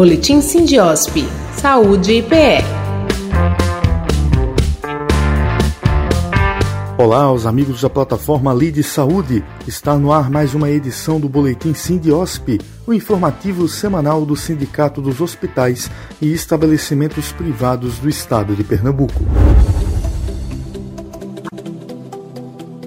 Boletim Sindiosp. Saúde e PE. Olá, os amigos da plataforma Lide Saúde. Está no ar mais uma edição do Boletim Sindiosp, o informativo semanal do Sindicato dos Hospitais e Estabelecimentos Privados do Estado de Pernambuco.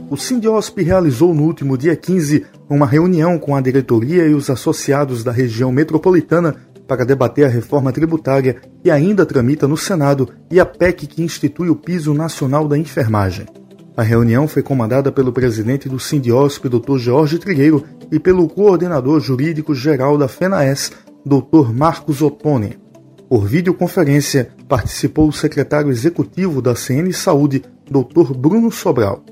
O Sindiosp realizou no último dia 15 uma reunião com a diretoria e os associados da região metropolitana para debater a reforma tributária que ainda tramita no Senado e a PEC que institui o piso nacional da enfermagem. A reunião foi comandada pelo presidente do Sindiosp, Dr. Jorge Trigueiro, e pelo coordenador jurídico geral da FENAES, Dr. Marcos Ottoni. Por videoconferência, participou o secretário executivo da CN Saúde, Dr. Bruno Sobral.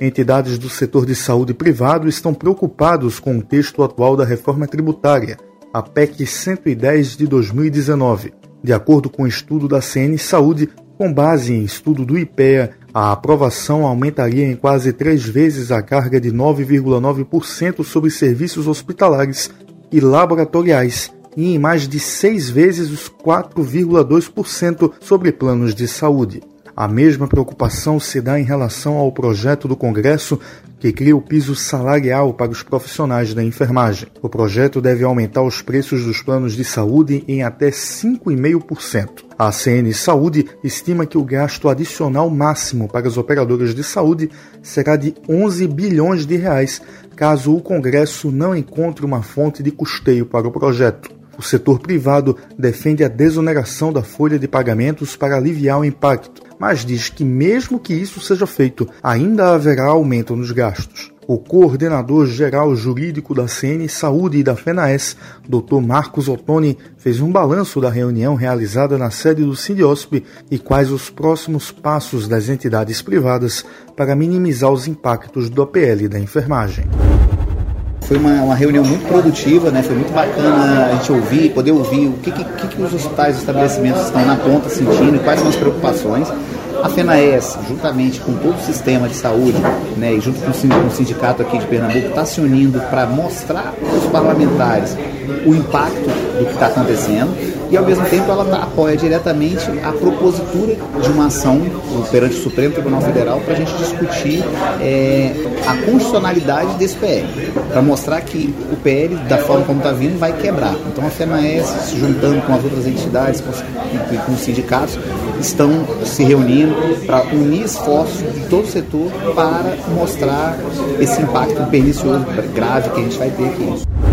Entidades do setor de saúde privado estão preocupados com o texto atual da reforma tributária, a PEC 110 de 2019. De acordo com o estudo da CN Saúde, com base em estudo do IPEA, a aprovação aumentaria em quase três vezes a carga de 9,9% sobre serviços hospitalares e laboratoriais e em mais de seis vezes os 4,2% sobre planos de saúde. A mesma preocupação se dá em relação ao projeto do Congresso que cria o piso salarial para os profissionais da enfermagem. O projeto deve aumentar os preços dos planos de saúde em até 5,5%. A CN Saúde estima que o gasto adicional máximo para as operadoras de saúde será de 11 bilhões de reais, caso o Congresso não encontre uma fonte de custeio para o projeto. O setor privado defende a desoneração da folha de pagamentos para aliviar o impacto mas diz que, mesmo que isso seja feito, ainda haverá aumento nos gastos. O coordenador geral jurídico da CN Saúde e da FENAES, Dr. Marcos Ottoni, fez um balanço da reunião realizada na sede do Sindiosp e quais os próximos passos das entidades privadas para minimizar os impactos do APL da enfermagem. Foi uma, uma, reunião muito produtiva, né? foi muito bacana a gente ouvir, poder ouvir o que, que, que os hospitais e estabelecimentos estão na ponta sentindo e quais são as preocupações. A FENAES, juntamente com todo o sistema de saúde, né, e junto com o sindicato aqui de Pernambuco, está se unindo para mostrar aos parlamentares o impacto do que está acontecendo e ao mesmo tempo ela tá, apoia diretamente a propositura de uma ação perante o Supremo Tribunal Federal para a gente discutir é, a constitucionalidade desse PL, para mostrar que o PL, da forma como está vindo, vai quebrar. Então a FENAES, se juntando com as outras entidades com, com os sindicatos, estão se reunindo para unir esforços de todo o setor para mostrar esse impacto pernicioso grave que a gente vai ter aqui.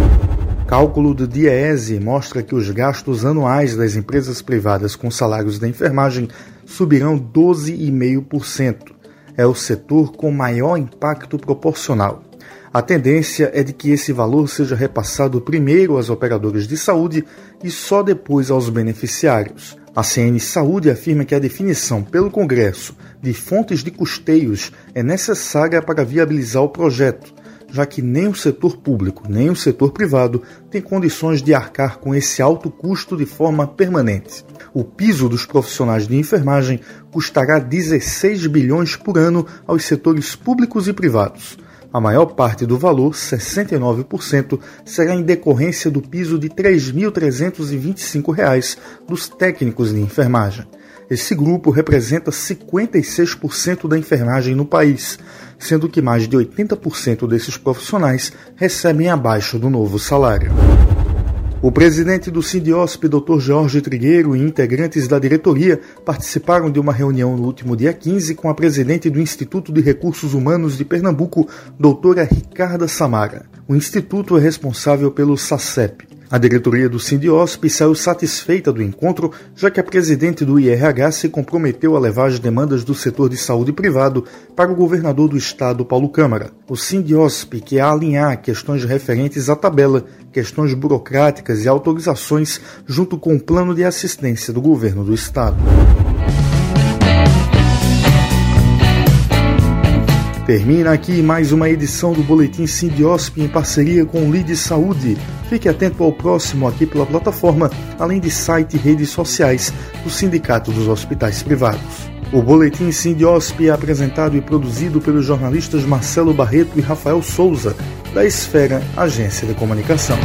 Cálculo do DIEESE mostra que os gastos anuais das empresas privadas com salários da enfermagem subirão 12,5%. É o setor com maior impacto proporcional. A tendência é de que esse valor seja repassado primeiro às operadoras de saúde e só depois aos beneficiários. A CN Saúde afirma que a definição pelo Congresso de fontes de custeios é necessária para viabilizar o projeto já que nem o setor público nem o setor privado têm condições de arcar com esse alto custo de forma permanente. O piso dos profissionais de enfermagem custará 16 bilhões por ano aos setores públicos e privados. A maior parte do valor, 69%, será em decorrência do piso de R$ 3.325 dos técnicos de enfermagem. Esse grupo representa 56% da enfermagem no país, sendo que mais de 80% desses profissionais recebem abaixo do novo salário. O presidente do Sindiosp, Dr. Jorge Trigueiro, e integrantes da diretoria participaram de uma reunião no último dia 15 com a presidente do Instituto de Recursos Humanos de Pernambuco, doutora Ricarda Samara. O instituto é responsável pelo SACEP, a diretoria do Sindiosp saiu satisfeita do encontro, já que a presidente do IRH se comprometeu a levar as demandas do setor de saúde privado para o governador do estado, Paulo Câmara. O Sindiosp quer alinhar questões referentes à tabela, questões burocráticas e autorizações junto com o plano de assistência do governo do estado. Termina aqui mais uma edição do Boletim Sindiosp em parceria com o Lide Saúde. Fique atento ao próximo aqui pela plataforma, além de site e redes sociais do Sindicato dos Hospitais Privados. O Boletim Sindiosp é apresentado e produzido pelos jornalistas Marcelo Barreto e Rafael Souza, da Esfera Agência de Comunicação.